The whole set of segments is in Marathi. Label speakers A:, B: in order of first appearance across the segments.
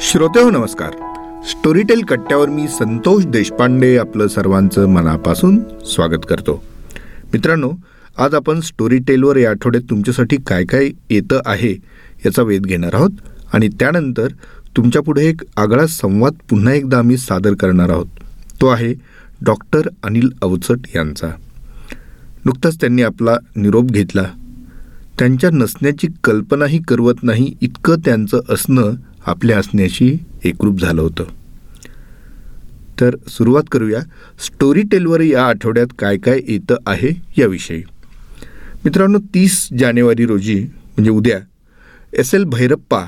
A: श्रोते हो नमस्कार. स्टोरीटेल कट्ट्यावर मी संतोष देशपांडे आपलं सर्वांचं मनापासून स्वागत करतो. मित्रांनो आज आपण स्टोरीटेलवर या आठवड्यात तुमच्यासाठी काय काय येतं आहे याचा वेध घेणार आहोत आणि त्यानंतर तुमच्यापुढे एक आगळा संवाद पुन्हा एकदा आम्ही सादर करणार आहोत. तो आहे डॉक्टर अनिल अवचट यांचा. नुकताच त्यांनी आपला निरोप घेतला. त्यांच्या नसण्याची कल्पनाही करवत नाही इतकं त्यांचं असणं आपल्या असण्याशी एकरूप झालं होतं. तर सुरुवात करूया. स्टोरी टेलवर या आठवड्यात काय काय येतं आहे याविषयी. मित्रांनो तीस जानेवारी रोजी म्हणजे उद्या एस एल भैरप्पा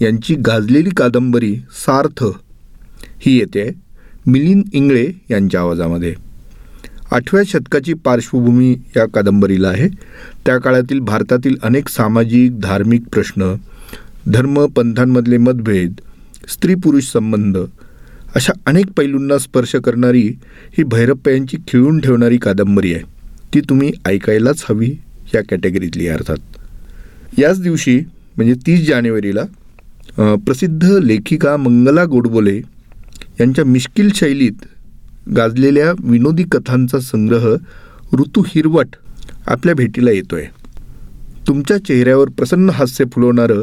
A: यांची गाजलेली कादंबरी सार्थ ही येते मिलिंद इंगळे यांच्या आवाजामध्ये. आठव्या शतकाची पार्श्वभूमी या कादंबरीला आहे. त्या काळातील भारतातील अनेक सामाजिक धार्मिक प्रश्न धर्म पंथांमधले मतभेद स्त्री पुरुष संबंध अशा अनेक पैलूंना स्पर्श करणारी ही भैरप्पा यांची खिळून ठेवणारी कादंबरी आहे. ती तुम्ही ऐकायलाच हवी या कॅटेगरीतली अर्थात. याच दिवशी म्हणजे तीस जानेवारीला प्रसिद्ध लेखिका मंगला गोडबोले यांच्या मिश्किल शैलीत गाजलेल्या विनोदी कथांचा संग्रह ऋतू हिरवट आपल्या भेटीला येतोय. तुमच्या चेहऱ्यावर प्रसन्न हास्य फुलवणारं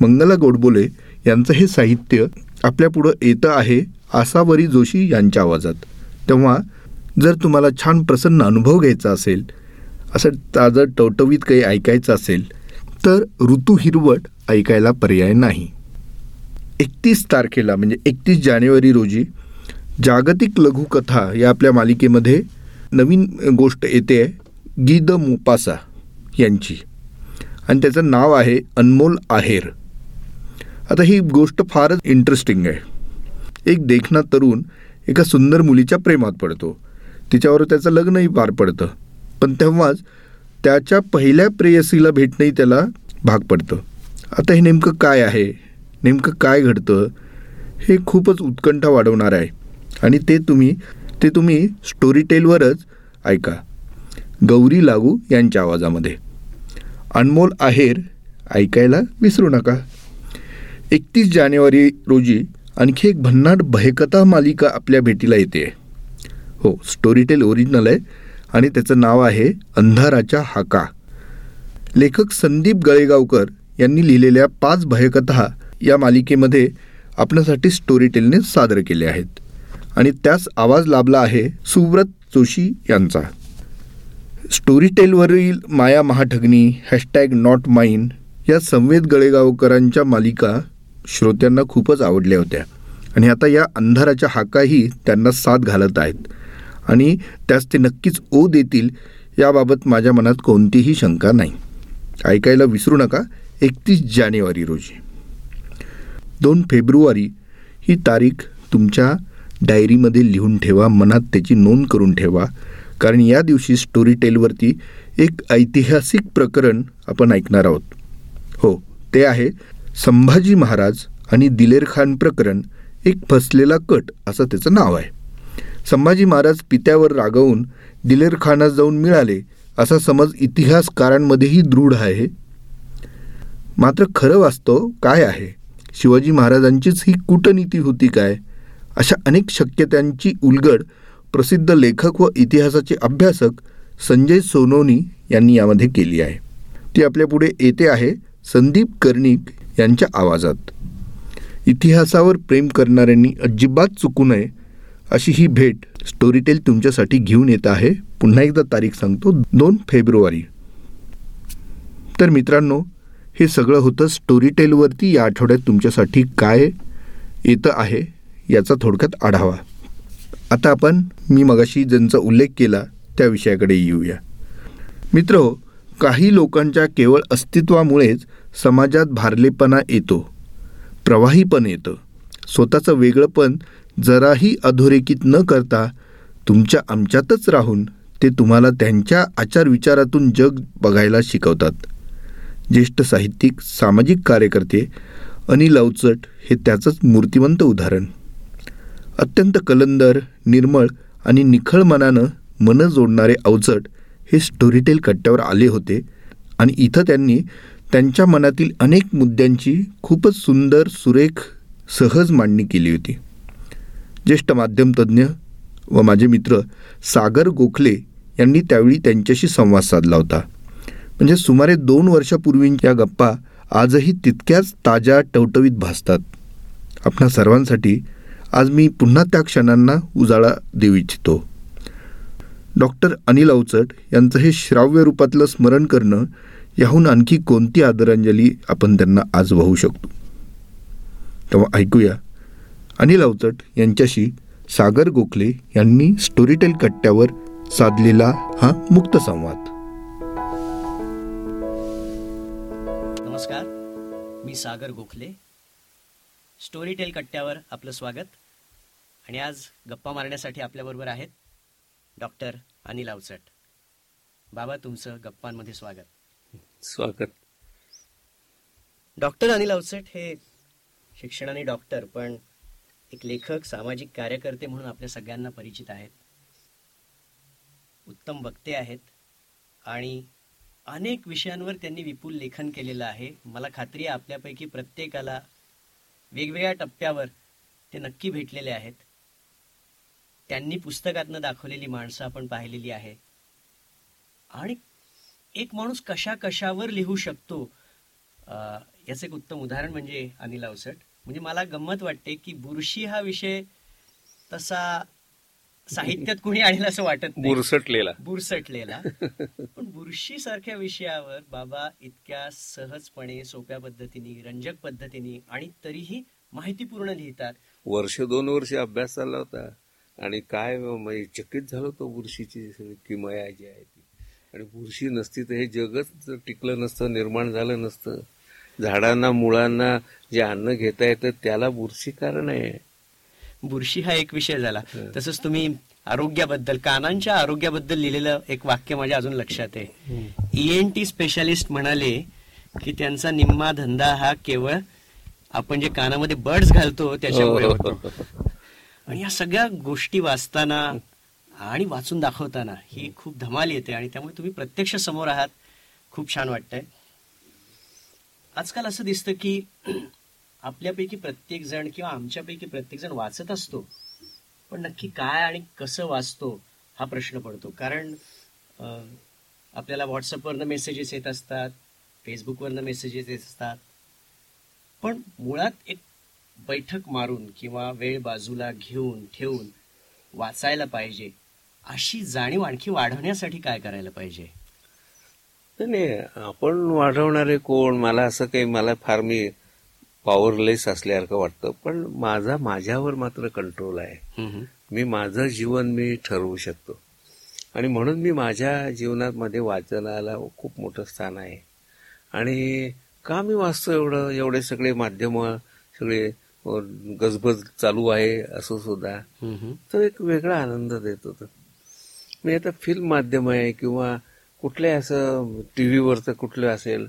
A: मंगला गोडबोले यांचं हे साहित्य आपल्यापुढं येतं आहे आसावरी जोशी यांच्या आवाजात. तेव्हा जर तुम्हाला छान प्रसन्न अनुभव घ्यायचा असेल असं ताजं टवटवीत काही ऐकायचं असेल तर ऋतू हिरवट ऐकायला पर्याय नाही. एकतीस तारखेला म्हणजे एकतीस जानेवारी रोजी जागतिक लघुकथा या आपल्या मालिकेमध्ये नवीन गोष्ट येते गी द मोपासा यांची. आणि त्याचं नाव आहे अनमोल आहेर. आता ही गोष्ट फारच इंटरेस्टिंग आहे. एक देखणा तरुण एका सुंदर मुलीच्या प्रेमात पडतो. तिच्यावर त्याचं लग्नही पार पडतं. पण तेव्हाच त्याच्या पहिल्या प्रेयसीला भेटणंही त्याला भाग पडतं. आता हे नेमकं काय आहे? नेमकं काय घडतं? हे खूपच उत्कंठा वाढवणार आहे. आणि ते तुम्ही ते तुम्ही स्टोरी टेलवरच ऐका. गौरी लागू यांच्या आवाजामध्ये. अनमोल आहेर ऐकायला विसरू नका. एकतीस जानेवारी रोजी आणखी एक भन्नाट भयकथा मालिका आपल्या भेटीला येते. हो स्टोरीटेल ओरिजिनल आहे आणि त्याचं नाव आहे अंधाराच्या हाका. लेखक संदीप गळेगावकर यांनी लिहिलेल्या पाच भयकथा या मालिकेमध्ये आपल्यासाठी स्टोरीटेलने सादर केले आहेत. आणि त्यास आवाज लाभला आहे सुव्रत जोशी यांचा. स्टोरीटेलवरील Maya Mahathagini hashtag not mine या संवेद गळेगावकरांच्या मालिका श्रोत्यांना खूपच आवडल्या होत्या. आणि आता या अंधाराच्या हाकाही त्यांना साथ घालत आहेत. आणि त्यास ते नक्कीच ओ देतील याबाबत माझ्या मनात कोणतीही शंका नाही. ऐकायला विसरू नका एकतीस जानेवारी रोजी. दोन फेब्रुवारी ही तारीख तुमच्या डायरीमध्ये लिहून ठेवा मनात त्याची नोंद करून ठेवा. कारण या दिवशी स्टोरी टेलवरती एक ऐतिहासिक प्रकरण आपण ऐकणार आहोत. हो ते आहे संभाजी महाराज आणि दिलेर खान प्रकरण एक फसलेला कट असं त्याचं नाव आहे. संभाजी महाराज पित्यावर रागवून दिलेर खानास जाऊन मिळाले असा समज इतिहासकारांमध्येही दृढ आहे. मात्र खरं वास्तव काय आहे? शिवाजी महाराजांचीच ही कूटनीती होती काय? अशा अनेक शक्यतांची उलगड प्रसिद्ध लेखक व इतिहासाचे अभ्यासक संजय सोनोनी यांनी यामध्ये केली आहे. ती आपल्यापुढे येते आहे संदीप कर्णिक यांच्या आवाजात. इतिहासावर प्रेम करणाऱ्यांनी अजिबात चुकू नये अशी ही भेट स्टोरीटेल तुमच्यासाठी घेऊन येत आहे. पुन्हा एकदा तारीख सांगतो दोन फेब्रुवारी. तर मित्रांनो हे सगळं होतं स्टोरीटेलवरती या आठवड्यात तुमच्यासाठी काय येतं आहे याचा थोडक्यात आढावा. आता आपण मी मगाशी ज्यांचा उल्लेख केला त्या विषयाकडे येऊया. मित्र हो, काही लोकांच्या केवळ अस्तित्वामुळेच समाजात भारलेपणा येतो. प्रवाहीपण येतं. स्वतःचं वेगळंपण जराही अधोरेखित न करता तुमच्या आमच्यातच राहून ते तुम्हाला त्यांच्या आचार विचारातून जग बघायला शिकवतात. ज्येष्ठ साहित्यिक सामाजिक कार्यकर्ते अनिल अवचट हे त्याचंच मूर्तिवंत उदाहरण. अत्यंत कलंदर निर्मळ आणि निखळ मनानं मनं जोडणारे अवचट हे स्टोरीटेल कट्ट्यावर आले होते आणि इथं त्यांनी त्यांच्या मनातील अनेक मुद्द्यांची खूपच सुंदर सुरेख सहज मांडणी केली होती. ज्येष्ठ माध्यम तज्ज्ञ व माझे मित्र सागर गोखले यांनी त्यावेळी त्यांच्याशी संवाद साधला होता. म्हणजे सुमारे दोन वर्षापूर्वींच्या गप्पा आजही तितक्याच ताज्या टवटवीत भासतात. आपणा सर्वांसाठी आज मी पुन्हा त्या क्षणांना उजाळा देऊ इच्छितो. डॉक्टर अनिल अवचट यांचं हे श्राव्य रूपातलं स्मरण करणं याहून आणखी कोणती आदरांजली आपण त्यांना आज वाहू शकतो? तेव्हा ऐकूया. अनिल अवचट यांच्याशी सागर गोखले यांनी स्टोरीटेल कट्ट्यावर साधलेला हा मुक्त संवाद.
B: नमस्कार. मी सागर गोखले. स्टोरीटेल कट्ट्यावर आपलं स्वागत. आणि आज गप्पा मारण्यासाठी आपल्याबरोबर आहेत डॉक्टर अनिल अवचट. बाबा तुमचं गप्पांमध्ये स्वागत.
C: स्वागत.
B: डॉक्टर अनिल अवचट हे शिक्षणाने डॉक्टर पण एक लेखक सामाजिक कार्यकर्ते म्हणून आपल्या सगळ्यांना परिचित आहेत. उत्तम वक्ते आहेत आणि अनेक विषयांवर त्यांनी विपुल लेखन केलेलं आहे. मला खात्री आहे आपल्यापैकी प्रत्येकाला वेगवेगळ्या टप्प्यावर ते नक्की भेटलेले आहेत. त्यांनी पुस्तकातनं दाखवलेली माणसं आपण पाहिलेली आहे. आणि एक माणूस कशा कशावर लिहू शकतो? याचं एक उत्तम उदाहरण म्हणजे अनिल अवसट म्हणजे मला गंमत वाटते की बुरशी हा विषय तसा साहित्यात कुणी आणेल असं वाटत नाही.
C: बुरसटलेला.
B: बुरसटलेला. पण बुरशी सारख्या विषयावर बाबा इतक्या सहजपणे सोप्या पद्धतीने रंजक पद्धतीने आणि तरीही माहितीपूर्ण लिहितात.
C: वर्ष दोन वर्ष अभ्यास चालला होता. आणि काय म्हणजे चकित झालो तो बुरशीची सगळी किमया जी आहे आणि बुरशी नसती तर हे जगच टिकलं नसतं निर्माण झालं नसतं. झाडांना मुळांना जे अन्न घेता येतं त्याला बुरशी कारण आहे.
B: बुरशी हा एक विषय झाला. तसंच तुम्ही आरोग्याबद्दल कानांच्या आरोग्याबद्दल लिहिलेलं एक वाक्य माझ्या अजून लक्षात आहे. ईएन टी स्पेशालिस्ट म्हणाले की त्यांचा निम्मा धंदा हा केवळ आपण जे कानामध्ये बर्ड्स घालतो त्याच्यामुळे होतो. आणि या सगळ्या गोष्टी वाचताना आणि वाचून दाखवताना ही खूप धमाल येते आणि त्यामुळे तुम्ही प्रत्यक्ष समोर आहात. खूप छान वाटतंय. आजकाल असं दिसतं की आपल्यापैकी प्रत्येक जण किंवा आमच्यापैकी प्रत्येक जण वाचत असतो. पण नक्की काय आणि कसं वाचतो हा प्रश्न पडतो. कारण आपल्याला व्हॉट्सअपवरनं मेसेजेस येत असतात फेसबुकवरनं मेसेजेस येत असतात. पण मुळात एक बैठक मारून किंवा वेळ बाजूला घेऊन ठेवून वाचायला पाहिजे. अशी जाणीव आणखी वाढवण्यासाठी काय करायला पाहिजे?
C: नाही, नाही आपण वाढवणारे कोण मला असं काही मला फार मी पॉवरलेस असल्यासारखं वाटतं पण माझा माझ्यावर मात्र कंट्रोल आहे. मी माझं जीवन मी ठरवू शकतो. आणि म्हणून मी माझ्या जीवनामध्ये वाचनाला खूप मोठं स्थान आहे. आणि का मी वाचतो एवढं? एवढे सगळे माध्यम सगळे गजबज चालू आहे असं सुद्धा. तो एक वेगळा आनंद देत होता मी आता फिल्म माध्यम आहे किंवा कुठल्या असं टी व्हीवरचं कुठलं असेल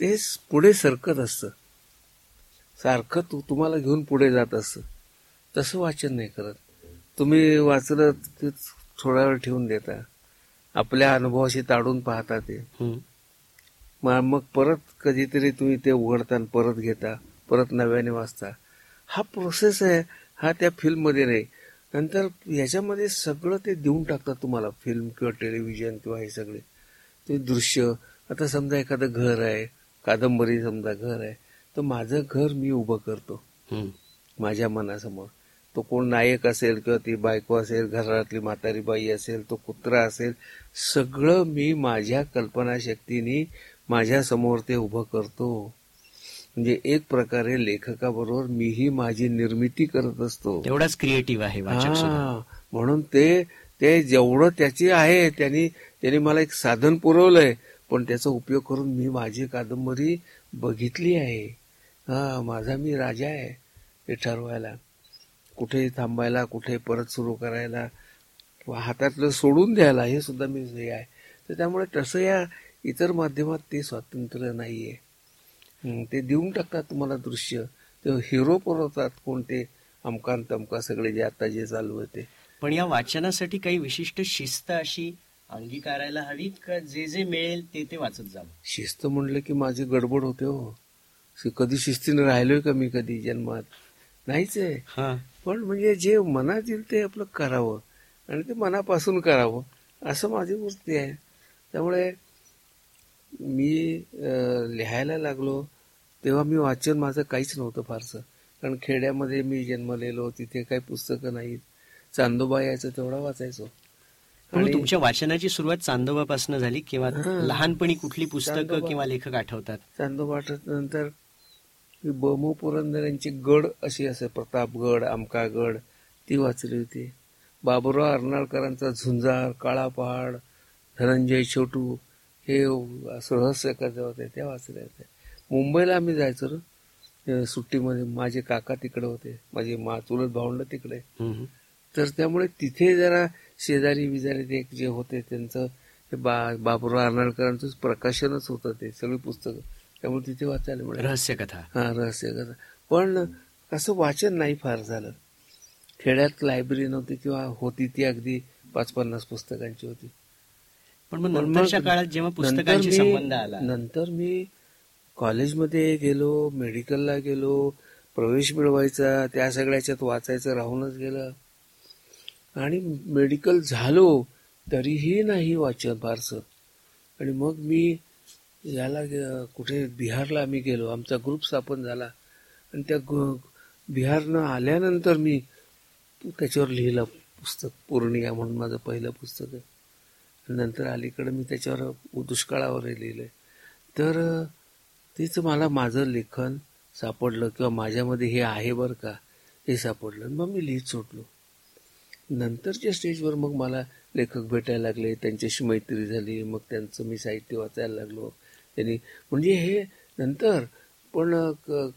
C: ते पुढे सरकत असतं. सारखं तू तुम्हाला घेऊन पुढे जात असतं. तसं वाचन नाही करत. तुम्ही वाचलं ते थोडा वेळ ठेवून देता. आपल्या अनुभवाशी ताडून पाहता ते. मग मग परत कधीतरी तुम्ही ते उघडता परत घेता परत नव्याने वाचता. हा प्रोसेस आहे हा त्या फिल्ममध्ये नाही. नंतर ह्याच्यामध्ये सगळं ते देऊन टाकतात तुम्हाला. फिल्म किंवा टेलिव्हिजन किंवा हे सगळे. ते दृश्य. आता समजा एखादं घर आहे. कादंबरी समजा घर आहे. तर माझं घर मी उभं करतो. माझ्या मनासमोर. तो कोण नायक असेल किंवा ती बायको असेल घरातली म्हातारी बाई असेल तो कुत्रा असेल सगळं मी माझ्या कल्पनाशक्तीने माझ्यासमोर ते उभं करतो. म्हणजे एक प्रकारे लेखकाबरोबर मीही माझी निर्मिती करत असतो.
B: तेवढाच क्रिएटिव्ह आहे
C: हा, म्हणून ते ते जेवढं त्याची आहे त्यांनी त्यांनी मला एक साधन पुरवलंय पण त्याचा उपयोग करून मी माझी कादंबरी बघितली आहे. हा माझा मी राजा आहे ते ठरवायला कुठे थांबायला कुठे परत सुरू करायला किंवा हातातलं सोडून द्यायला हे सुद्धा मी हे आहे. तर त्यामुळे तसं या इतर माध्यमात ते स्वातंत्र्य नाहीये. हं, ते देऊन टाकतात तुम्हाला दृश्य. ते हिरो पुरवतात कोणते? अमकान तमका सगळे जे आता जे चालू आहे ते
B: पण या वाचनासाठी काही विशिष्ट शिस्त अशी अंगीकारायला हवी का? जे जे मिळेल ते ते वाचत जावं?
C: शिस्त म्हणलं की माझी गडबड होते हो. कधी शिस्तीने राहिलोय का मी कधी जन्मात? नाहीच आहे.
B: हा.
C: पण म्हणजे जे मनात येईल ते आपलं करावं आणि ते मनापासून करावं असं माझी वृत्ती आहे. त्यामुळे मी लिहायला लागलो. तेव्हा मी वाचन माझं काहीच नव्हतं फारसं. कारण खेड्यामध्ये मी जन्मलेलो तिथे काही पुस्तकं नाहीत. चांदोबा यायचं तेवढा वाचायचो.
B: तुमच्या वाचनाची सुरुवात चांदोबापासून झाली किंवा. लहानपणी कुठली पुस्तकं
C: चांदोबा.
B: किंवा लेखक आठवतात?
C: चांदोबाटात नंतर बमू पुरंदर गड अशी असे प्रतापगड आमकागड ती वाचली होती. बाबुराव अर्नाळकरांचा झुंजार काळा पहाड धनंजय छोटू हे असं रहस्य कथा होते त्या वाचल्या होत्या मुंबईला आम्ही जायचो सुट्टीमध्ये. माझे काका तिकडे होते. माझे मा चुलत भावंड तिकडे. तर त्यामुळे तिथे जरा शेजारी बिजारी ते जे होते त्यांचं ते बा बाबुराव अर्नाळकरांचं प्रकाशनच होतं ते सगळी पुस्तकं. त्यामुळे तिथे वाचायला मिळालं.
B: रहस्य कथा.
C: हा रहस्य कथा. पण असं वाचन नाही फार झालं. खेड्यात लायब्ररी नव्हती किंवा होती ती अगदी पाच पन्नास पुस्तकांची होती.
B: पण मग नंतरच्या काळात जेव्हा पुस्तकांशी संबंध आला.
C: नंतर मी कॉलेजमध्ये गेलो मेडिकलला गेलो प्रवेश मिळवायचा त्या सगळ्याच्यात वाचायचं राहूनच गेलं. आणि मेडिकल झालो तरीही नाही वाचन फारसं. आणि मग मी याला कुठे बिहारला आम्ही गेलो. आमचा ग्रुप स्थापन झाला. आणि त्या गु- बिहारनं आल्यानंतर मी त्याच्यावर लिहिलं पुस्तक पूर्णिया म्हणून माझं पहिलं पुस्तक आहे. नंतर अलीकडे मी त्याच्यावर दुष्काळावरही लिहिलं तर तीच मला माझं लेखन सापडलं किंवा माझ्यामध्ये हे आहे बरं का हे सापडलं. आणि मग मी लिहित सुटलो. नंतरच्या स्टेजवर मग मला लेखक भेटायला लागले त्यांच्याशी मैत्री झाली मग त्यांचं मी साहित्य वाचायला लागलो. त्यांनी म्हणजे हे नंतर पण क-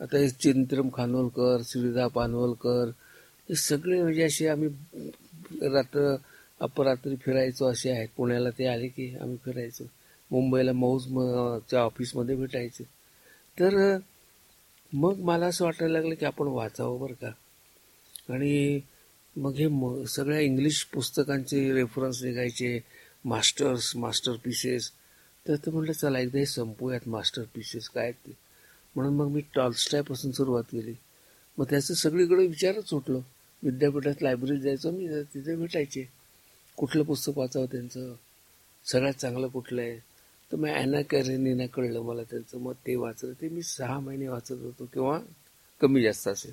C: आता हे चिंत्रम खानोलकर श्रीदा पानवलकर हे सगळे म्हणजे असे आम्ही रात्र अपरात्री फिरायचो असे आहेत. पुण्याला ते आले की आम्ही फिरायचो. मुंबईला मौजच्या च्या ऑफिसमध्ये भेटायचे. तर मग मला असं वाटायला लागलं की आपण वाचावं बरं का. आणि मग हे म- सगळ्या इंग्लिश पुस्तकांचे रेफरन्स निघायचे मास्टर्स मास्टर पीसेस तर ते म्हटलं चला एकदा हे संपूयात मास्टर पीसेस काय आहेत ते. म्हणून मग मी टॉलस्टायपासून सुरुवात केली. मग त्याचं सगळीकडे विचारच सुटलो. विद्यापीठात लायब्ररीत जायचो मी तिथे भेटायचे. कुठलं पुस्तक वाचावं त्यांचं? सगळ्यात चांगलं कुठलं आहे? तर मग अॅना कळलं मला त्यांचं मग ते वाचलं. ते मी सहा महिने वाचत होतो किंवा कमी जास्त असेल.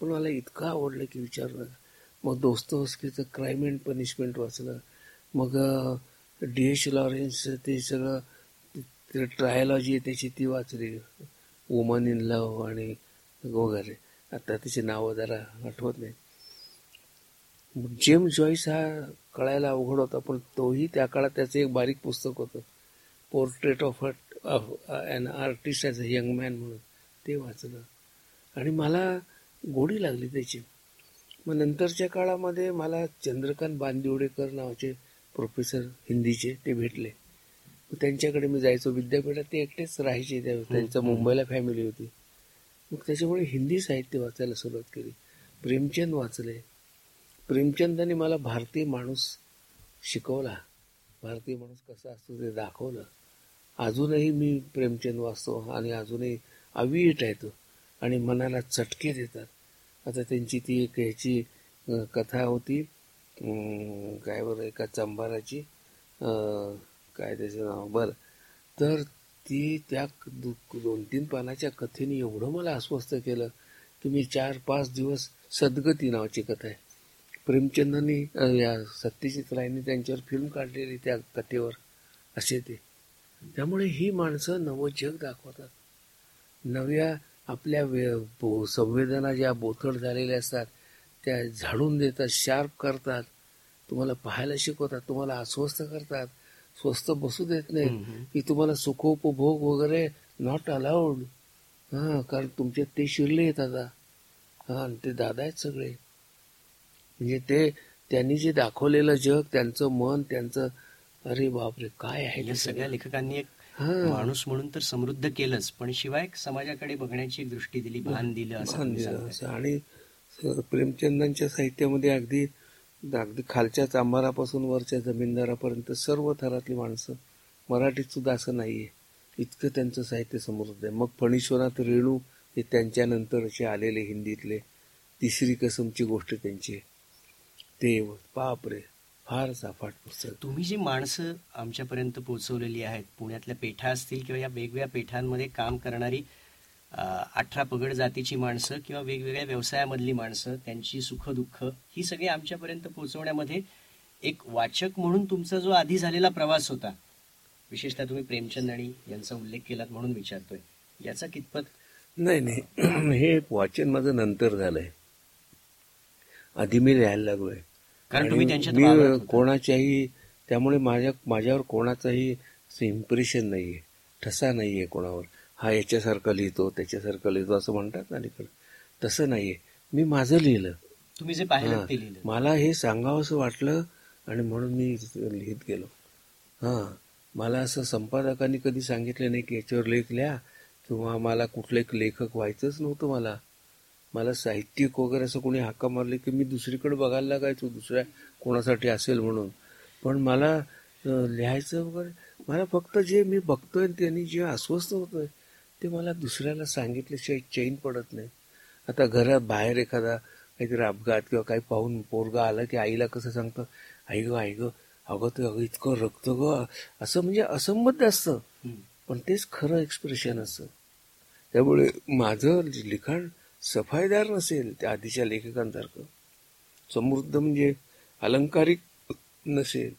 C: पण मला इतकं आवडलं की विचारलं. नका मग दोस्तोस्कीचं क्राईम अँड पनिशमेंट वाचलं. मग डी एच लॉरेन्स ते सगळं ते ट्रायलॉजी आहे त्याची ती वाचली. वुमन इन लव्ह आणि वगैरे. आता त्याची नावं जरा आठवत नाही जेम्स जॉईस हा कळायला अवघड होता पण तोही त्या काळात त्याचं एक बारीक पुस्तक होतं. Portrait of of an artist as a young man म्हणून. ते वाचलं. आणि मला गोडी लागली त्याची. मग नंतरच्या काळामध्ये मला चंद्रकांत बांदिवडेकर नावाचे प्रोफेसर हिंदीचे ते भेटले. मग त्यांच्याकडे मी जायचो. विद्यापीठात ते एकटेच राहायचे. त्या त्यांचं मुंबईला फॅमिली होती. मग त्याच्यामुळे हिंदी साहित्य वाचायला सुरुवात केली. प्रेमचंद वाचले. प्रेमचंदाने मला भारतीय माणूस शिकवला. भारतीय माणूस कसा असतो ते दाखवलं. अजूनही मी प्रेमचंद वाचतो आणि अजूनही अविट आहे तो आणि मनाला चटके देतात. आता त्यांची ती एक ह्याची कथा होती. काय बरं एका चंबाराची. काय त्याचं नाव? बरं. तर ती त्या दो- दोन तीन पानाच्या कथेने एवढं मला अस्वस्थ केलं की मी चार पाच दिवस सद्गती नावाची कथा आहे. प्रेमचंदांनी या सत्यजित रायने त्यांच्यावर फिल्म काढलेली त्या कथेवर. असे ते. त्यामुळे ही माणसं नवं जग दाखवतात. नव्या आपल्या वे- संवेदना ज्या बोथड झालेल्या असतात त्या झाडून देतात शार्प करतात. तुम्हाला पाहायला शिकवतात तुम्हाला अस्वस्थ करतात. स्वस्त बसू देत नाही की तुम्हाला सुखोपभोग वगैरे नॉट अलाउड हा कारण तुमच्यात ते शिरले आहेत आता. हा आणि ते दादा आहेत सगळे. म्हणजे ते त्यांनी जे दाखवलेलं जग त्यांचं मन त्यांचं अरे बापरे काय आहे
B: सगळ्या
C: सगळं?
B: लेखकांनी एक
C: हा.
B: माणूस म्हणून तर समृद्ध केलंच पण शिवाय एक समाजाकडे बघण्याची दृष्टी दिली भान दिलं असं.
C: आणि प्रेमचंदांच्या साहित्यामध्ये अगदी अगदी खालच्या चांभारापासून वरच्या जमीनदारापर्यंत सर्व थरातली माणसं मराठीत सुद्धा असं नाहीये इतकं त्यांचं साहित्य समृद्ध आहे मग फणीश्वरात रेणू ते त्यांच्यानंतरचे आलेले हिंदीतले तिसरी कसमची गोष्ट त्यांची ते बापरे फार साफाट पुस्तक.
B: तुम्ही जी माणसं आमच्यापर्यंत पोहोचवलेली आहेत पुण्यातल्या पेठा असतील किंवा या वेगवेगळ्या पेठांमध्ये काम करणारी अठरा पगड जातीची माणसं किंवा वेगवेगळ्या व्यवसायामधली माणसं त्यांची सुख दुःख ही सगळी आमच्यापर्यंत पोहोचवण्यामध्ये एक वाचक म्हणून तुमचा जो आधी झालेला प्रवास होता विशेषतः तुम्ही प्रेमचंद आणि यांचा उल्लेख केलात म्हणून विचारतोय याचा कितपत
C: नाही नाही. हे वाचन माझं नंतर झालंय. आधी मी लिहायला लागलोय.
B: कारण तुम्ही होता.
C: कोणाच्याही त्यामुळे माझ्या माझ्यावर कोणाचाही इम्प्रेशन नाहीये. ठसा नाहीये कोणावर. हा याच्यासारखा लिहितो त्याच्यासारखं लिहितो असं म्हणतात ना अलीकडे. तसं नाहीये. मी माझं लिहिलं.
B: तुम्ही जे पाहिलं. ते लिहिलं.
C: मला हे सांगावं असं वाटलं आणि म्हणून मी लिहित गेलो. हा. मला असं संपादकांनी कधी सांगितलं नाही की याच्यावर लेख लिहा किंवा मला कुठलं एक लेखक व्हायचंच नव्हतं मला. मला साहित्यिक वगैरे असं कोणी हाका मारले की मी दुसरीकडे बघायला लागायचो दुसऱ्या कोणासाठी असेल म्हणून. पण मला लिहायचं वगैरे मला फक्त जे मी बघतोय त्यांनी जे अस्वस्थ होतोय ते मला दुसऱ्याला सांगितल्याशिवाय चैन पडत नाही. आता घरात बाहेर एखादा काहीतरी अपघात किंवा काही पाहून पोरगा आला की आईला कसं सांगतं आई ग आई ग अगं ते अगं इतकं रक्त ग. असं म्हणजे असंबद्ध असतं. पण तेच खरं एक्सप्रेशन असतं. त्यामुळे माझं लिखाण सफाईदार नसेल त्या आधीच्या लेखकांसारखं. समृद्ध म्हणजे अलंकारिक नसेल.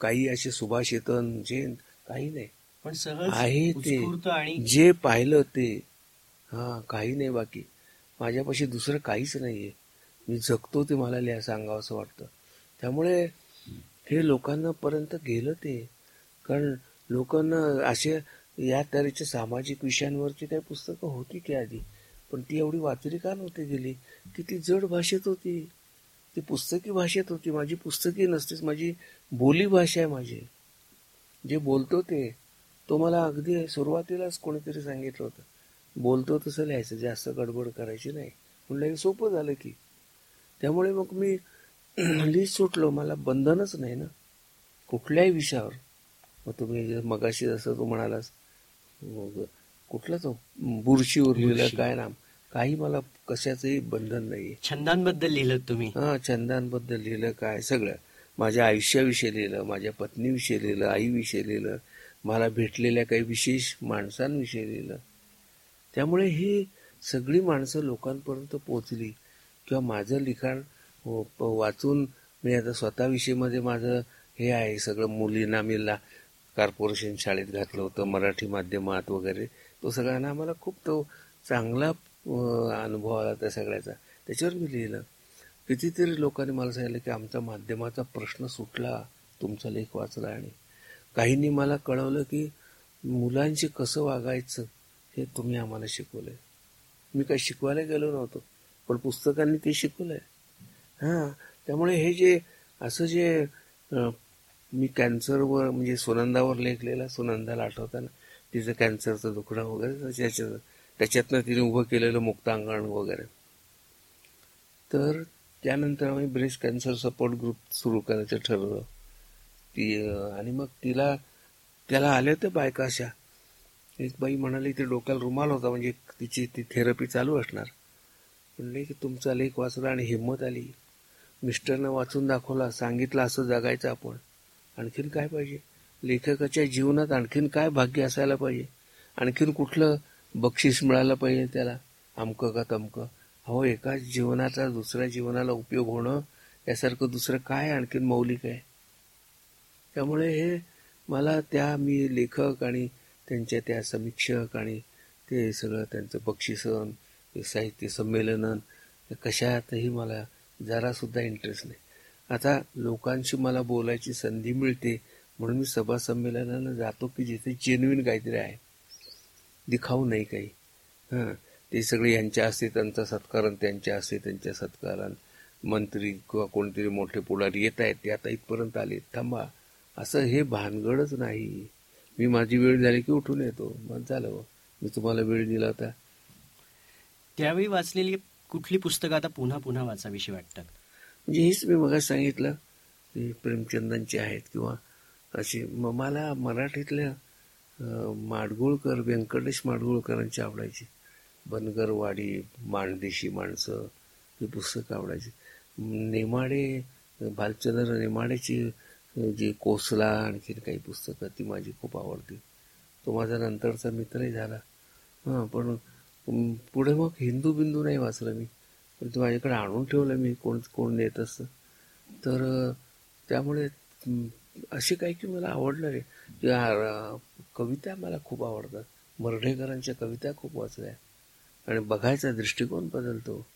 C: काही असे सुभाषितन जे काही नाही.
B: पण सहज
C: आहे ते. जे पाहिलं ते. हा काही नाही बाकी. माझ्यापाशी दुसरं काहीच नाहीये. मी जगतो ते मला लिहा सांगावं असं वाटतं. त्यामुळे हे लोकांना पर्यंत गेलं ते. कारण लोकांना असे या तऱ्हेच्या सामाजिक विषयांवरची काही पुस्तकं होती की आधी? पण ती एवढी वाचली का नव्हती गेली? की ती जड भाषेत होती. ती पुस्तकी भाषेत होती. माझी पुस्तकी नसतेच माझी बोली भाषा आहे माझी. जे बोलतो ते तो मला अगदी सुरुवातीलाच कोणीतरी सांगितलं होतं. बोलतो तसं लिहायचं जास्त गडबड करायची नाही. म्हणलं हे सोपं झालं की. त्यामुळे मग मी लिहित सुटलो. मला बंधनच नाही ना. कुठल्याही विषयावर. मग तुम्ही मगाशी जसं तू म्हणालास मग कुठला तो
B: बुरशी.
C: काय नाम? काही मला कशाचंही बंधन नाहीये.
B: छंदांबद्दल लिहिलं तुम्ही.
C: हा छंदांबद्दल लिहिलं काय सगळं. माझ्या आयुष्याविषयी लिहिलं माझ्या पत्नीविषयी लिहिलं आईविषयी लिहिलं मला भेटलेल्या काही विशेष माणसांविषयी लिहिलं. त्यामुळे ही सगळी माणसं लोकांपर्यंत पोचली किंवा माझं लिखाण हो, वाचून मी आता स्वतःविषयीमध्ये माझं हे आहे सगळं मुलींना मी ला कॉर्पोरेशन शाळेत घातलं होतं मराठी माध्यमात वगैरे. तो सगळ्यांना आम्हाला खूप तो चांगला अनुभव आला त्या सगळ्याचा. त्याच्यावर मी लिहिलं कितीतरी लोकांनी मला सांगितलं की आमचा माध्यमाचा प्रश्न सुटला तुमचा लेख वाचला आणि काहींनी मला कळवलं की मुलांशी कसं वागायचं हे तुम्ही आम्हाला शिकवलंय. मी काही शिकवायला गेलो नव्हतो पण पुस्तकांनी ते शिकवलंय. हां त्यामुळे हे जे असं जे मी कॅन्सरवर म्हणजे सुनंदावर लेखलेला सुनंदाला आठवताना तिचं कॅन्सरचं दुखणं वगैरे त्याच्यात त्याच्यातनं तिने उभं केलेलं मुक्तांगण वगैरे. तर त्यानंतर आम्ही ब्रेस्ट कॅन्सर सपोर्ट ग्रुप सुरू करायचं ठरवलं. ती आणि मग तिला त्याला आले होते बायका अशा. एक बाई म्हणाली ते डोक्याला रुमाल होता म्हणजे तिची ती थेरपी चालू असणार. म्हणले की तुमचा लेख वाचला आणि हिंमत आली. मिस्टरनं वाचून दाखवला सांगितलं असं जगायचं आपण. आणखीन काय पाहिजे? लेखकाच्या जीवनात आणखीन काय भाग्य असायला पाहिजे? आणखीन कुठलं बक्षीस मिळालं पाहिजे त्याला. अमकं का तमकं? हो एका जीवनाचा दुसऱ्या जीवनाला उपयोग होणं यासारखं दुसरं काय आणखीन मौलिक आहे? त्यामुळे हे मला त्या मी लेखक आणि त्यांच्या त्या समीक्षक आणि ते सगळं त्यांचं बक्षिसन ते साहित्य संमेलनन कशातही मला जरासुद्धा इंटरेस्ट नाही. आता लोकांशी मला बोलायची संधी मिळते म्हणून मी सभा संमेलनाला जातो की जिथे जेन्युइन काहीतरी आहे. दिखाऊ नाही काही. हां. ते सगळे यांच्या असते त्यांचा सत्कार त्यांच्या असते त्यांच्या सत्कारान मंत्री किंवा कोणतरी मोठे पुढारी येत आहेत ते आता इथपर्यंत आले थांबा. असं हे भानगडच नाही. मी माझी वेळ झाली की उठून येतो. मग झालं बुवा. मी तुम्हाला वेळ दिला होता.
B: त्यावेळी वाचलेली कुठली पुस्तकं आता पुन्हा पुन्हा वाचावीशी वाटतात?
C: म्हणजे हेच मी मग सांगितलं की प्रेमचंदांची आहेत किंवा अशी मला मराठीतल्या माडगुळकर व्यंकटेश माडगुळकरांची आवडायची. बनगरवाडी माणदेशी माणसं ही पुस्तकं आवडायची. नेमाडे भालचंद्र नेमाडेची जी कोसला आणखीन काही पुस्तकं ती माझी खूप आवडती. तो माझा नंतरचा मित्रही झाला. हां पण पुढे मग हिंदू बिंदू नाही वाचलं मी. पण ते माझ्याकडे आणून ठेवलं मी कोण कोण नेत असतं. तर त्यामुळे असे काही की मला आवडणारे कविता मला खूप आवडतात. मर्ढेकरांच्या कविता खूप वाचल्या. आणि बघायचा दृष्टिकोन बदलतो.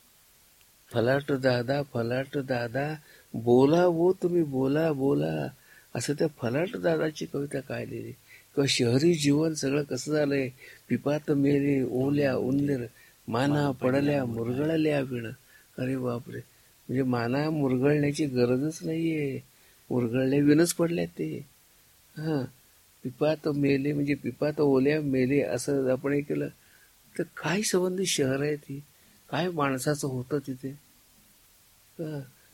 C: फलाट दादा फलाट दादा बोला वो तुम्ही बोला बोला. असं त्या फलाट दादाची कविता काय लिहिली किंवा शहरी जीवन सगळं कसं झालंय? पिपात मेले ओल्या उंदीर माना पडल्या मुरगळल्या विण अरे बापरे. म्हणजे माना मुरगळण्याची गरजच नाहीये. मुरगळल्या विणच पडल्यात ते. हा. पिपात मेले म्हणजे पिपात ओल्या मेले असं आपण हे केलं तर काय संबंधित शहर आहे ती? काय माणसाचं होतं तिथे?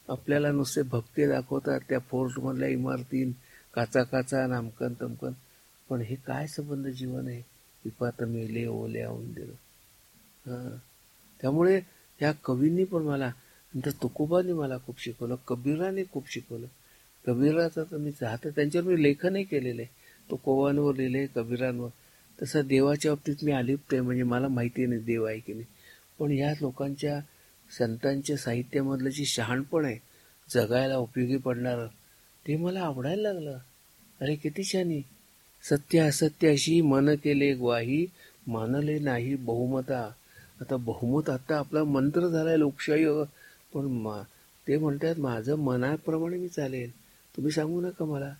C: आपल्याला नुसते भक्ती दाखवतात त्या फोर्टमधल्या इमारतीन काचा काचा नामकन तमकन. पण हे काय संबंध जीवन आहे? पिपात मेले ओल्या उंदीर. त्यामुळे ह्या कवींनी पण मला नंतर त्या तुकोबांनी मला खूप शिकवलं कबीराने खूप शिकवलं. कबीराचं तर मी चाहतं त्यांच्यावर मी लेखनही केलेलं आहे. तुकोबांवर लिहिले कबीरांवर. तसं देवाच्या बाबतीत मी अलिप्त आहे म्हणजे मला माहिती नाही देव आहे की नाही. पण या लोकांच्या संतांच्या साहित्यामधलं जे शहाणपण आहे जगायला उपयोगी पडणारं ते मला आवडायला लागलं. अरे किती छानी सत्य असत्याशी मन केले ग्वाही मानले नाही बहुमता. आता बहुमत आता आपला मंत्र झालाय लोकशाही. पण मा ते म्हणतात माझं मनाप्रमाणे मी चालेल. तुम्ही सांगू नका मला.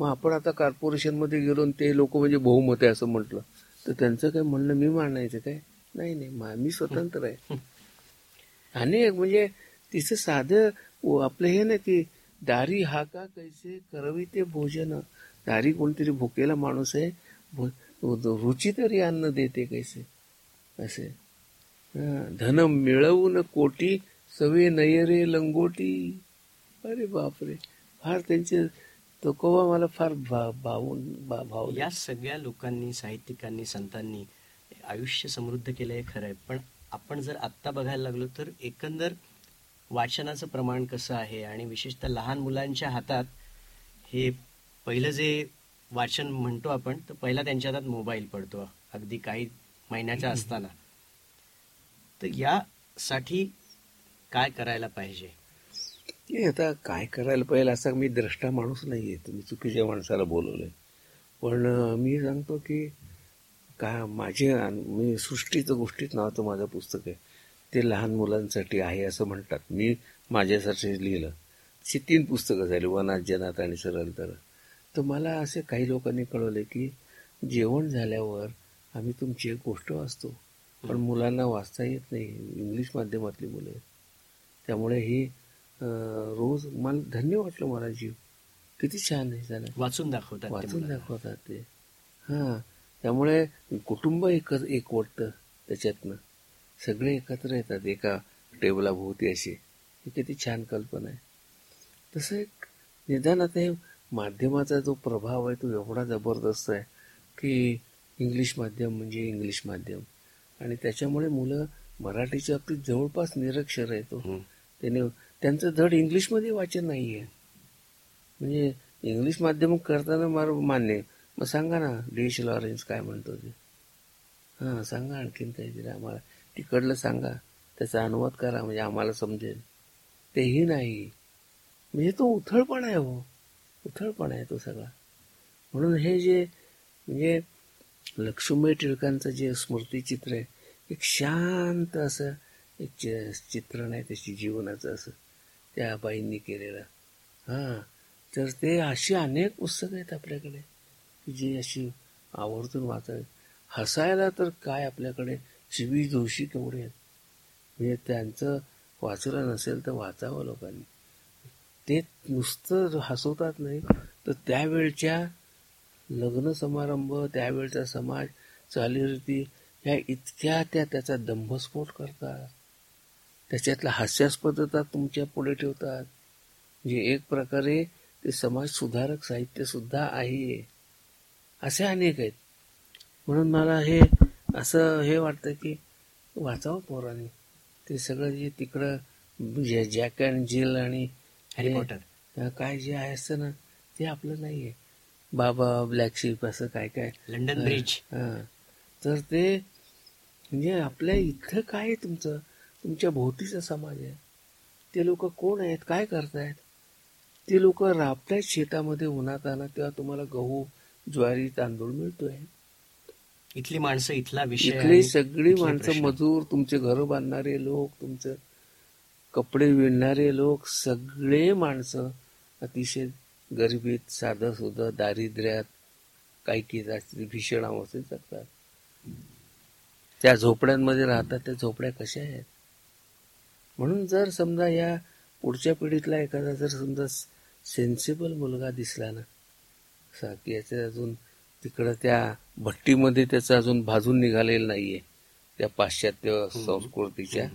C: मग आपण आता कॉर्पोरेशनमध्ये गेलो ते लोक म्हणजे बहुमत आहे असं म्हटलं. तर त्यांचं काय म्हणणं मी मानायचं काय? नाही नाही मा- मी स्वतंत्र आहे. आणि म्हणजे तिचं साधं आपलं हे ना की दारी हा का कैसे करवी ते भोजन. दारी कोणतरी भुकेला माणूस आहे भो- रुची तरी अन्न देते कैसे? असे. धन मिळवून कोटी सवे नयरे लंगोटी. अरे बापरे. फार त्यांचे तुकोबा मला फार भावून भा- भावले
B: या सगळ्या लोकांनी साहित्यिकांनी संतांनी आयुष्य समृद्ध केलं हे खरं आहे. पण आपण जर आत्ता बघायला लागलो तर एकंदर वाचनाचं प्रमाण कसं आहे आणि विशेषतः लहान मुलांच्या हातात हे पहिलं जे वाचन म्हणतो आपण तर पहिला त्यांच्या हातात मोबाईल पडतो अगदी काही महिन्याच्या असताना. तर यासाठी काय करायला पाहिजे?
C: की आता काय करायला पाहिजे असा मी द्रष्टा माणूस नाही आहे तुम्ही चुकीच्या माणसाला बोलवलंय. पण मी सांगतो की का माझे मी सृष्टीचं गोष्टीत नावाचं माझं पुस्तक आहे. ते लहान मुलांसाठी आहे असं म्हणतात. मी माझ्यासाठी लिहिलं. अशी तीन पुस्तकं झाली वनात जनात आणि सरळ तर तर मला असे काही लोकांनी कळवले की जेवण झाल्यावर आम्ही तुमची एक गोष्ट वाचतो. पण मुलांना वाचता येत नाही. इंग्लिश माध्यमातली मुलं आहेत. त्यामुळे ही रोज मला धन्य वाटलं मला जीव. किती छान आहे झालं.
B: वाचून दाखवतात
C: वाचून. दाखवतात ते. हा त्यामुळे कुटुंब एक एक वाटतं त्याच्यातनं. सगळे एकत्र येतात एका टेबलाभोवती अशी ही किती छान कल्पना आहे. तसं एक निदान आता हे माध्यमाचा जो प्रभाव आहे तो एवढा जबरदस्त आहे की इंग्लिश माध्यम म्हणजे इंग्लिश माध्यम. आणि त्याच्यामुळे मुलं मराठीच्या बाबतीत जवळपास निरक्षर आहे तो. त्याने त्यांचं धड इंग्लिशमध्ये वाचन नाही आहे म्हणजे इंग्लिश माध्यम करताना मार मान्य मग सांगा ना डी एच लॉरेन्स काय म्हणतो ते. हां सांगा आणखीन काहीतरी आम्हाला. तिकडलं सांगा. त्याचा अनुवाद करा म्हणजे आम्हाला समजेल. तेही नाही. म्हणजे तो उथळपणा आहे हो. उथळपणा आहे तो सगळा. म्हणून हे जे म्हणजे लक्ष्मी टिळकांचं जे स्मृतिचित्र आहे एक शांत असं एक चित्रण आहे त्याची जीवनाचं असं. त्या बाईंनी केलेलं. हां. तर ते अशी अनेक पुस्तकं आहेत आपल्याकडे की जी अशी आवर्जून वाचावी. हसायला तर काय आपल्याकडे? शिवी जोशी केवढे आहेत. म्हणजे त्यांचं वाचलं नसेल तर वाचावं लोकांनी. ते नुसतं हसवतात नाही तर त्यावेळच्या लग्न समारंभ त्यावेळचा समाज चालीरीती ह्या इतक्या त्या त्याचा दंभस्फोट करतात. त्याच्यातला हास्यास्पदता तुमच्यापुढे ठेवतात. म्हणजे एक प्रकारे ते समाज सुधारक साहित्य सुद्धा आहे. असे अनेक आहेत. म्हणून मला हे असं हे वाटतं की वाचावं पोरांनी. ते सगळं जे तिकडं जॅक अँड जिल आणि
B: हॅरी पॉटर.
C: अं, काय जे आहे असतं ना ते आपलं नाहीये. बाबा ब्लॅक शिप असं काय काय.
B: London bridge.
C: तर ते म्हणजे आपल्या इथं काय आहे तुमचं? तुमच्या भोवतीचा समाज आहे. ते लोक कोण आहेत? काय करतायत? ते लोक राबतायत शेतामध्ये उन्हात आणा तेव्हा तुम्हाला गहू ज्वारी तांदूळ मिळतोय.
B: इथली माणसं इथला विषय
C: इथली सगळी माणसं. मजूर तुमचे घर बांधणारे लोक तुमचं कपडे विणणारे लोक सगळे माणसं अतिशय गरिबीत साधं सुधं दारिद्र्यात काही की जास्त भीषण अवस्थेत जगतात. त्या झोपड्यांमध्ये राहतात त्या झोपड्या कशा आहेत? म्हणून जर समजा या पुढच्या पिढीतला एखादा जर समजा सेन्सिबल मुलगा दिसला ना असा की याचे अजून तिकडं त्या भट्टीमध्ये त्याचं अजून भाजून निघालेलं नाहीये त्या पाश्चात्य संस्कृतीच्या.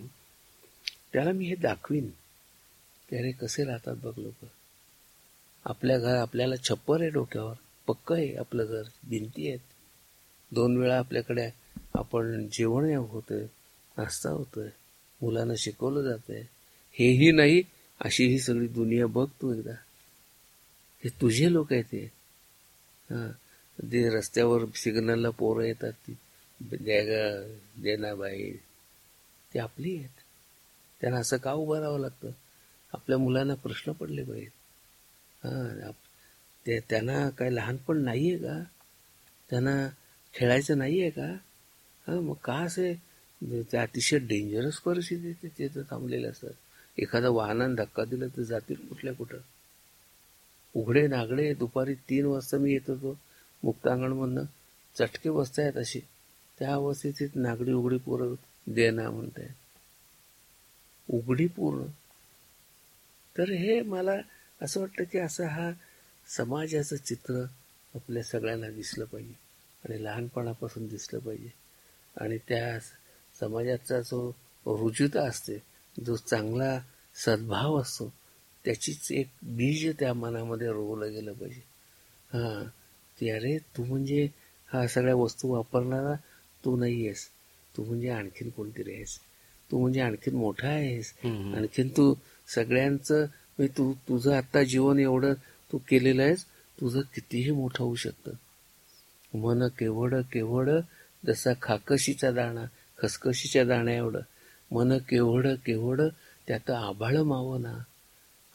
C: त्याला मी हे दाखवीन. अरे कसे राहतात बघ लोक. आपल्या घर आपल्याला छप्पर आहे डोक्यावर पक्क आहे आपलं घर भिंती आहेत. दोन वेळा आपल्याकडे आपण जेवण होतंय नाश्ता होतोय. मुलांना शिकवलं जातंय. हेही नाही अशी ही सगळी दुनिया बघ तू एकदा. हे तुझे लोक आहेत ते हां. ते रस्त्यावर सिग्नलला पोरं येतात ती जय जैनाबाई ते आपली आहेत. त्यांना असं का उभं राहावं लागतं? आपल्या मुलांना प्रश्न पडले पाहिजेत. हां आप- ते त्यांना काय लहानपण नाही आहे का? त्यांना खेळायचं नाही आहे का? हां मग का असे म्हणजे ते अतिशय डेंजरस परिस्थिती ते तिथं थांबलेले असतात. एखादा वाहनानं धक्का दिला तर जातील कुठल्या कुठं. उघडे नागडे दुपारी तीन वाजता मी येत होतो. मुक्तांगणमधनं चटके बसतायत अशी त्या अवस्थेत नागडी उघडी पोरं देना म्हणतायत. उघडी पूर्ण तर हे मला असं वाटतं की असं हा समाजाचं चित्र आपल्या सगळ्यांना दिसलं पाहिजे. आणि लहानपणापासून दिसलं पाहिजे. आणि त्या समाजाचा जो रुजुता असते जो चांगला सद्भाव असतो त्याचीच एक बीज त्या मनामध्ये रोवलं गेलं पाहिजे. हां की अरे तू म्हणजे हा सगळ्या वस्तू वापरणारा तू नाही आहेस तू म्हणजे आणखीन कोणतरी आहेस? तू म्हणजे आणखीन मोठा आहेस. आणखीन तू सगळ्यांचं म्हणजे तू तुझं आता जीवन एवढं तू केलेलं आहेस तुझं कितीही मोठं होऊ शकतं. मन केवढ केवढ जसा खाकशीचा दाणा खसखशीच्या दाण्या एवढं मन केवढ केवढ त्यात आभाळ मावना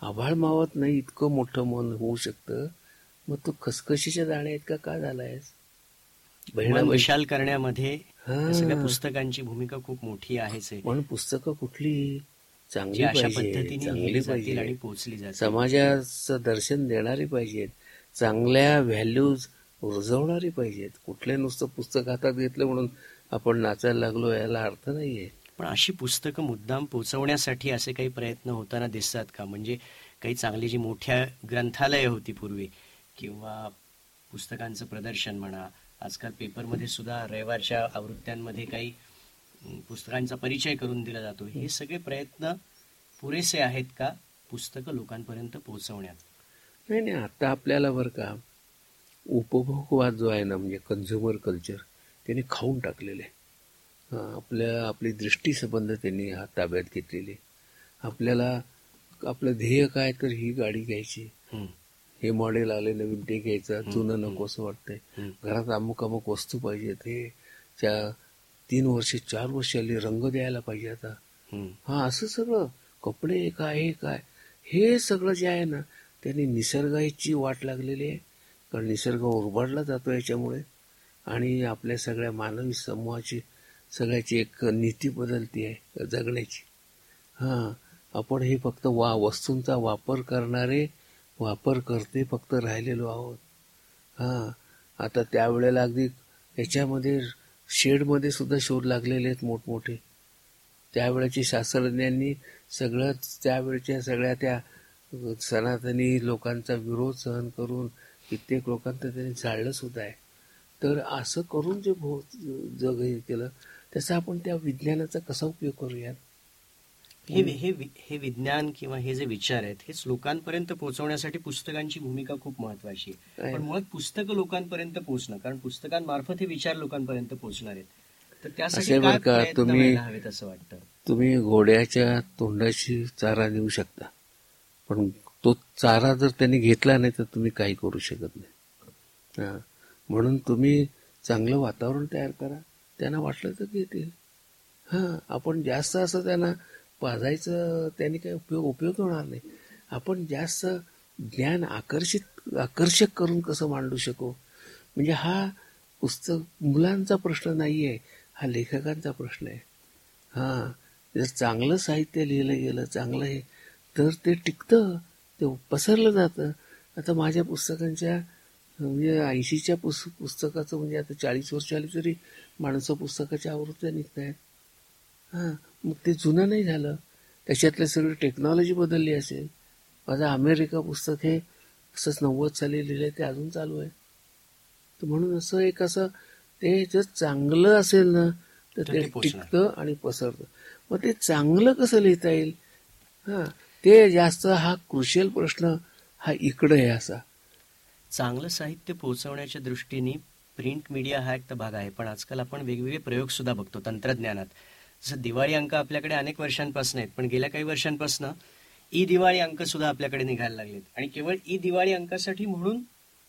C: आभाळ मावत नाही इतकं मोठं मन होऊ शकतं. मग तू खसखशीच्या दाण्या इतका का झालायस?
B: विशाल करण्यामध्ये सगळ्या पुस्तकांची भूमिका खूप मोठी आहेच आहे
C: म्हणून पुस्तकं कुठली? चांगली पाहिजे चांगली
B: जातील आणि
C: पाहिजे
B: पोहोचली जातील.
C: समाजाचं दर्शन देणारी पाहिजेत. चांगल्या व्हॅल्यूज रुजवणारी पाहिजेत. कुठले नुसतं पुस्तक हातात घेतलं म्हणून आपण नाचायला लागलो याला अर्थ नाहीये.
B: पण अशी पुस्तकं मुद्दाम पोहोचवण्यासाठी असे काही प्रयत्न होताना दिसतात का? म्हणजे काही चांगली जी मोठ्या ग्रंथालय होती पूर्वी किंवा पुस्तकांचं प्रदर्शन म्हणा आजकाल पेपरमध्ये सुद्धा रविवारच्या आवृत्त्यांमध्ये काही पुस्तकांचा परिचय करून दिला जातो. हे सगळे प्रयत्न पुरेसे आहेत का? पुस्तकं लोकांपर्यंत पोहोचवण्यात.
C: नाही नाही आता आपल्याला बरं का उपभोगवाद जो आहे ना म्हणजे कन्झ्युमर कल्चर त्याने खाऊन टाकलेले. आपल्या आपली दृष्टीसंबंध त्यांनी हा ताब्यात घेतलेली. आपल्याला आपलं ध्येय काय तर ही गाडी घ्यायची. हे मॉडेल आले नवीन ते घ्यायचं जुनं नको असं वाटतंय. घरात अमुक अमुक वस्तू पाहिजेत. हे त्या तीन वर्षे चार वर्ष आली रंग द्यायला पाहिजे आता. हा असं सगळं कपडे काय हे काय? हे सगळं जे आहे ना त्यांनी निसर्गाची वाट लागलेली आहे. कारण निसर्ग उरबाडला जातो याच्यामुळे. आणि आपल्या सगळ्या मानवी समूहाची सगळ्याची एक नीती बदलती आहे जगण्याची. हां आपण हे फक्त वा वस्तूंचा वापर करणारे वापर करते फक्त राहिलेलो आहोत. हां आता त्यावेळेला अगदी याच्यामध्ये शेडमध्ये सुद्धा शोध लागलेले आहेत मोठमोठे. त्यावेळेच्या शास्त्रज्ञांनी सगळंच त्यावेळच्या सगळ्या त्या सनातनी लोकांचा विरोध सहन करून कित्येक लोकांचं त्यांनी जाळलं सुद्धा आहे. तर असं करून जे भो जग हे केलं त्याचा आपण त्या विज्ञानाचा कसा उपयोग करूयात?
B: हे हे हे विज्ञान किंवा हे जे विचार आहेत हेच लोकांपर्यंत पोहोचवण्यासाठी पुस्तकांची भूमिका खूप महत्वाची आहे. पण मुळात पुस्तकं लोकांपर्यंत पोहोचणं कारण पुस्तकांमार्फत हे विचार लोकांपर्यंत पोहोचणार आहेत. तर त्यासाठी
C: तुम्ही
B: हवेत असं वाटतं?
C: तुम्ही घोड्याच्या तोंडाची चारा देऊ शकता. पण तो चारा जर त्यांनी घेतला नाही तर तुम्ही काही करू शकत नाही. हा. म्हणून तुम्ही चांगलं वातावरण तयार करा. त्यांना वाटलं तर घेतील. हां आपण जास्त असं त्यांना पाजायचं त्यांनी काही उपयोग उपयोग होणार नाही. आपण जास्त ज्ञान आकर्षित आकर्षक करून कसं मांडू शकू? म्हणजे हा पुस्तक मुलांचा प्रश्न नाही आहे हा लेखकांचा प्रश्न आहे. हां जर चांगलं साहित्य लिहिलं गेलं चांगलं हे तर ते टिकतं ते पसरलं जातं. आता माझ्या पुस्तकांच्या म्हणजे ऐंशीच्या पुस पुस्तकाचं म्हणजे आता चाळीस वर्ष आली तरी माणसं पुस्तकाच्या आवृत्त्या निघत आहेत हां मग ते जुनं नाही झालं. त्याच्यातले सगळी टेक्नॉलॉजी बदलली असेल. माझं अमेरिका पुस्तक हे असंच नव्वद साली लिहिलं ते अजून चालू आहे. तर म्हणून असं एक असं ते जर चांगलं असेल ना तर ते. टिकतं आणि पसरतं. मग ते चांगलं कसं लिहिता येईल? हां ते जास्त हा क्रुशियल प्रश्न हा इकडे आहे असा.
B: चांगलं साहित्य पोहोचवण्याच्या दृष्टीने प्रिंट मीडिया हा एक तर भाग आहे. पण आजकाल आपण वेगवेगळे प्रयोग सुद्धा बघतो तंत्रज्ञानात. जसं दिवाळी अंक आपल्याकडे अनेक वर्षांपासून आहेत. पण गेल्या काही वर्षांपासून ई दिवाळी अंक सुद्धा आपल्याकडे निघायला लागलेत. आणि केवळ ई दिवाळी अंकासाठी म्हणून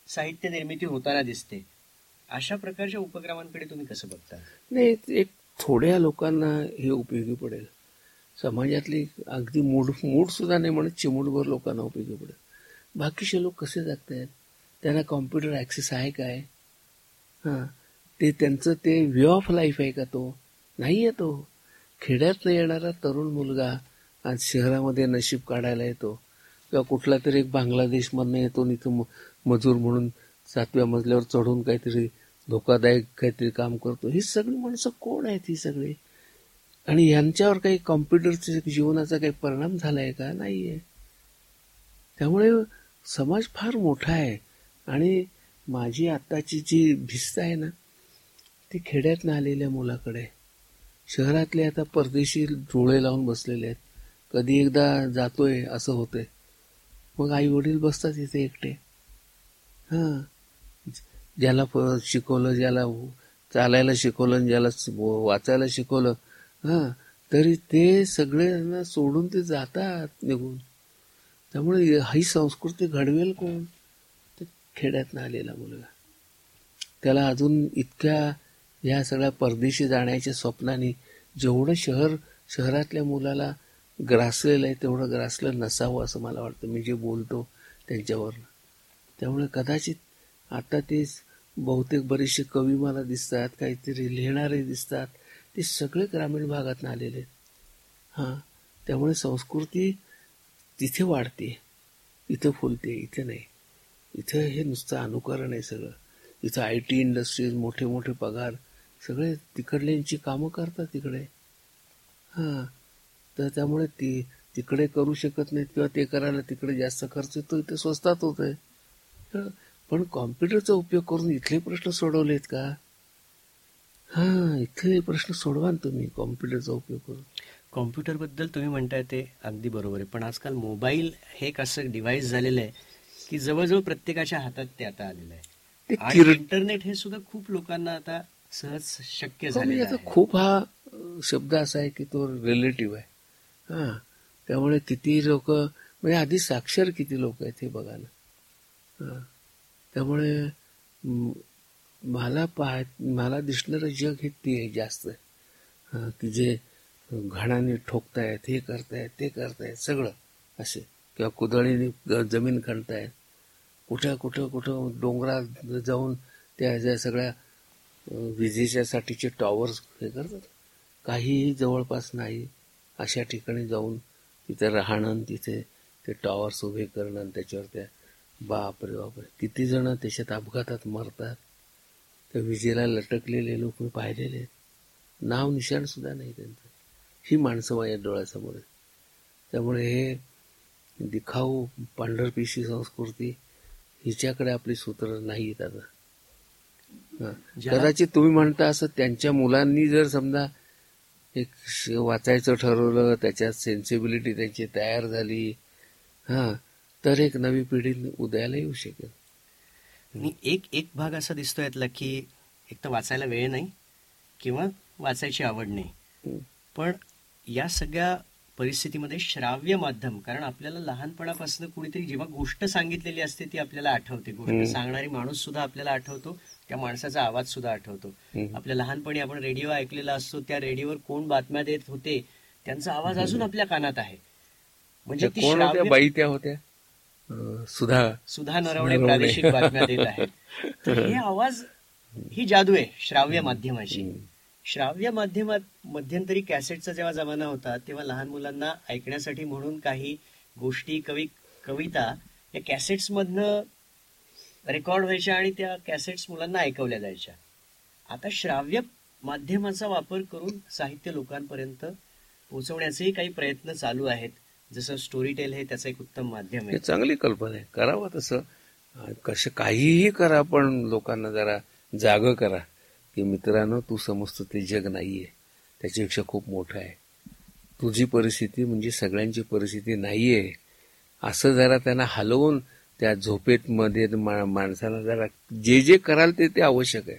B: साहित्य निर्मिती होताना दिसते. अशा प्रकारच्या उपक्रमांकडे तुम्ही कसं बघता?
C: नाही एक थोड्या लोकांना हे उपयोगी पडेल. समाजातली अगदी मूड मूड सुद्धा नाही म्हणत चिमूटभर लोकांना उपयोगी पडेल. बाकीचे लोक कसे जगतायत? त्यांना कॉम्प्युटर ॲक्सेस आहे काय? हां. ते त्यांचं ते व्ह्यू ऑफ लाईफ आहे का तो? नाही आहे तो. खेड्यातनं येणारा तरुण मुलगा आज शहरामध्ये नशीब काढायला येतो. किंवा कुठला तरी एक बांगलादेशमधनं येतो आणि इथं म- मजूर म्हणून सातव्या मजल्यावर चढून काहीतरी धोकादायक काहीतरी काम करतो. ही सगळी माणसं कोण आहेत ही सगळी? आणि यांच्यावर काही कॉम्प्युटरचे जीवनाचा काही परिणाम झालाय का? नाहीये. त्यामुळे समाज फार मोठा आहे. आणि माझी आत्ताची जी भिस्त आहे ना ती खेड्यातनं आलेल्या मुलाकडे. शहरातले आता परदेशी डोळे लावून बसलेले आहेत. कधी एकदा जातोय असं होतंय. मग आई वडील बसतात इथे एकटे. हां. ज्याला प- शिकवलं ज्याला चालायला शिकवलं आणि ज्याला वाचायला शिकवलं हां तरी ते सगळे सोडून ते जातात निघून. त्यामुळे ही संस्कृती घडवेल कोण? खेड्यातनं आलेला मुलगा. त्याला अजून इतक्या ह्या सगळ्या परदेशी जाण्याच्या स्वप्नाने जेवढं शहर शहरातल्या मुलाला ग्रासलेलं आहे तेवढं ग्रासलं नसावं असं मला वाटतं. मी जे बोलतो त्यांच्यावर त्यामुळे कदाचित आता ते बहुतेक बरेचसे कवी मला दिसतात काहीतरी लिहिणारे दिसतात. ते सगळे ग्रामीण भागातून आलेले आहेत. हां त्यामुळे संस्कृती तिथे वाढते. इथं फुलते इथे नाही. इथं हे नुसतं अनुकरण आहे सगळं. इथं आय टी इंडस्ट्रीज मोठे मोठे पगार सगळे तिकडल्यांची कामं करतात तिकडे. हां. तर त्यामुळे ती तिकडे करू शकत नाहीत किंवा ते करायला तिकडे जास्त खर्च येतो इथे स्वस्तात होत आहे पण कॉम्प्युटरचा उपयोग करून इथले प्रश्न सोडवलेत का? हां इथले प्रश्न सोडवा ना तुम्ही कॉम्प्युटरचा उपयोग करून.
B: कॉम्प्युटरबद्दल तुम्ही म्हणताय ते अगदी बरोबर आहे. पण आजकाल मोबाईल हे एक असं डिव्हाइस झालेलं आहे. की जवळजवळ प्रत्येकाच्या हातात ते आता आलेलं आहे. आणि इंटरनेट हे सुद्धा खूप लोकांना आता सहज शक्य
C: हो, म्हणजे
B: आहे.
C: खूप हा शब्द असा आहे की तो रिलेटिव्ह आहे. हां त्यामुळे किती लोक म्हणजे आधी साक्षर किती लोक आहेत हे बघा ना. त्यामुळे मला पाह मला दिसणारं जग हे ते आहे जास्त. की जे घाणाने ठोकतायत हे करतायत ते करतायत सगळं असे. किंवा कुदळीने जमीन खणतायत. कुठं कुठं कुठं डोंगरात जाऊन त्या ज्या सगळ्या विजेच्यासाठीचे टॉवर्स हे करतात? काहीही जवळपास नाही. अशा ठिकाणी जाऊन तिथे राहणं आणि तिथे ते टॉवर्स उभे करणं आणि त्याच्यावर त्या बापरे बापरे. किती जण त्याच्यात अपघातात मरतात? त्या विजेला लटकलेले लोक मी पाहिलेले आहेत. नाव निशाण सुद्धा नाही त्यांचं. ही माणसं माझ्या डोळ्यासमोर आहेत. त्यामुळे हे दिखाऊ पांढरपिशी संस्कृती हिच्याकडे आपली सूत्र नाहीत आता हा.
B: ज्या-
C: कदाचित तुम्ही म्हणता असं त्यांच्या मुलांनी जर समजा एक वाचायचं ठरवलं त्याच्यात सेन्सिबिलिटी त्यांची तयार झाली हा तर एक नवी पिढी उदयाला येऊ शकेल
B: आणि एक एक भाग असा दिसतो यातला की एक तर वाचायला वेळ नाही किंवा वाचायची आवड नाही. पण या सगळ्या परिस्थितीमध्ये श्राव्य माध्यम कारण आपल्याला लहानपणापासून कुणीतरी जेव्हा गोष्ट सांगितलेली असते ती आपल्याला आठवते. गोष्ट सांगणारी माणूस सुद्धा आपल्याला आठवतो त्या माणसाचा आवाज सुद्धा आठवतो. आपल्या लहानपणी आपण रेडिओ ऐकलेला असतो त्या रेडिओवर कोण बातम्या देत होते त्यांचा आवाज अजून आपल्या कानात आहे म्हणजे ती श्राव्य
C: बाई त्या होत्या सुधा
B: सुधा नरवणे. प्रादेशिक बातम्या देत आहेत तर हे आवाज ही जादू आहे श्राव्य माध्यमाची. श्राव्य माध्यमात मध्यंतरी कॅसेटचा जेव्हा जमाना होता तेव्हा लहान मुलांना ऐकण्यासाठी म्हणून काही गोष्टी कवी कविता या कॅसेट्स मधनं रेकॉर्ड व्हायच्या आणि त्या कॅसेट्स मुलांना ऐकवल्या जायच्या. आता श्राव्य माध्यमाचा वापर करून साहित्य लोकांपर्यंत पोहोचवण्याचेही काही प्रयत्न चालू आहेत. जसं स्टोरी टेल हे त्याचं एक उत्तम माध्यम आहे.
C: चांगली कल्पना आहे. करावं तसं. कसं काहीही करा पण लोकांना जरा जाग करा. की मित्रांनो तू समजतो ते जग नाहीये. त्याच्यापेक्षा खूप मोठं आहे. तुझी परिस्थिती म्हणजे सगळ्यांची परिस्थिती नाहीये. असं जरा त्यांना हलवून त्या झोपेत मध्ये मा- माणसाला जरा जे जे कराल ते ते आवश्यक आहे.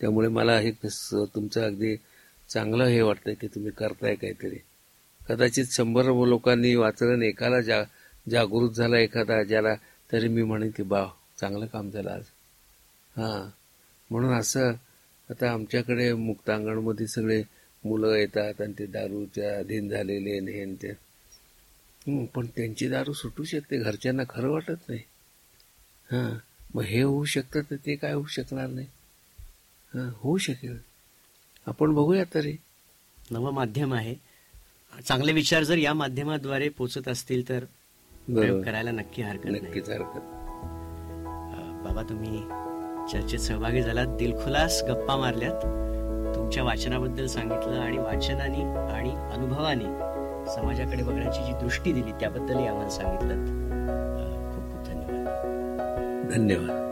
C: त्यामुळे मला हे तुमचं अगदी चांगलं हे वाटतं की तुम्ही करताय काहीतरी. कदाचित शंभर लोकांनी वाचलं एकाला जा जागृत झाला एखादा ज्याला तरी मी म्हणेन की बा चांगलं काम झालं आज. हां. म्हणून असं आता आमच्याकडे मुक्तांगणमध्ये सगळे मुलं येतात आणि ते दारूच्या अधीन झालेले हे ते. पण त्यांची दारू सुटू शकते घरच्यांना खरं वाटत नाही. हां मग हे होऊ शकतं तर ते काय होऊ शकणार नाही. हां होऊ शकेल. आपण बघूया तरी.
B: नवं माध्यम आहे. चांगले विचार जर या माध्यमाद्वारे पोचत असतील तर करायला नक्की हरकत
C: नक्कीच हरकत
B: बाबा तुम्ही चर्चेत सहभागी झालात. दिलखुलास गप्पा मारल्यात. तुमच्या वाचनाबद्दल सांगितलं आणि वाचनाने आणि अनुभवाने समाजाकडे बघण्याची जी दृष्टी दिली त्याबद्दलही आम्हाला सांगितलं. खूप खूप धन्यवाद.
C: धन्यवाद.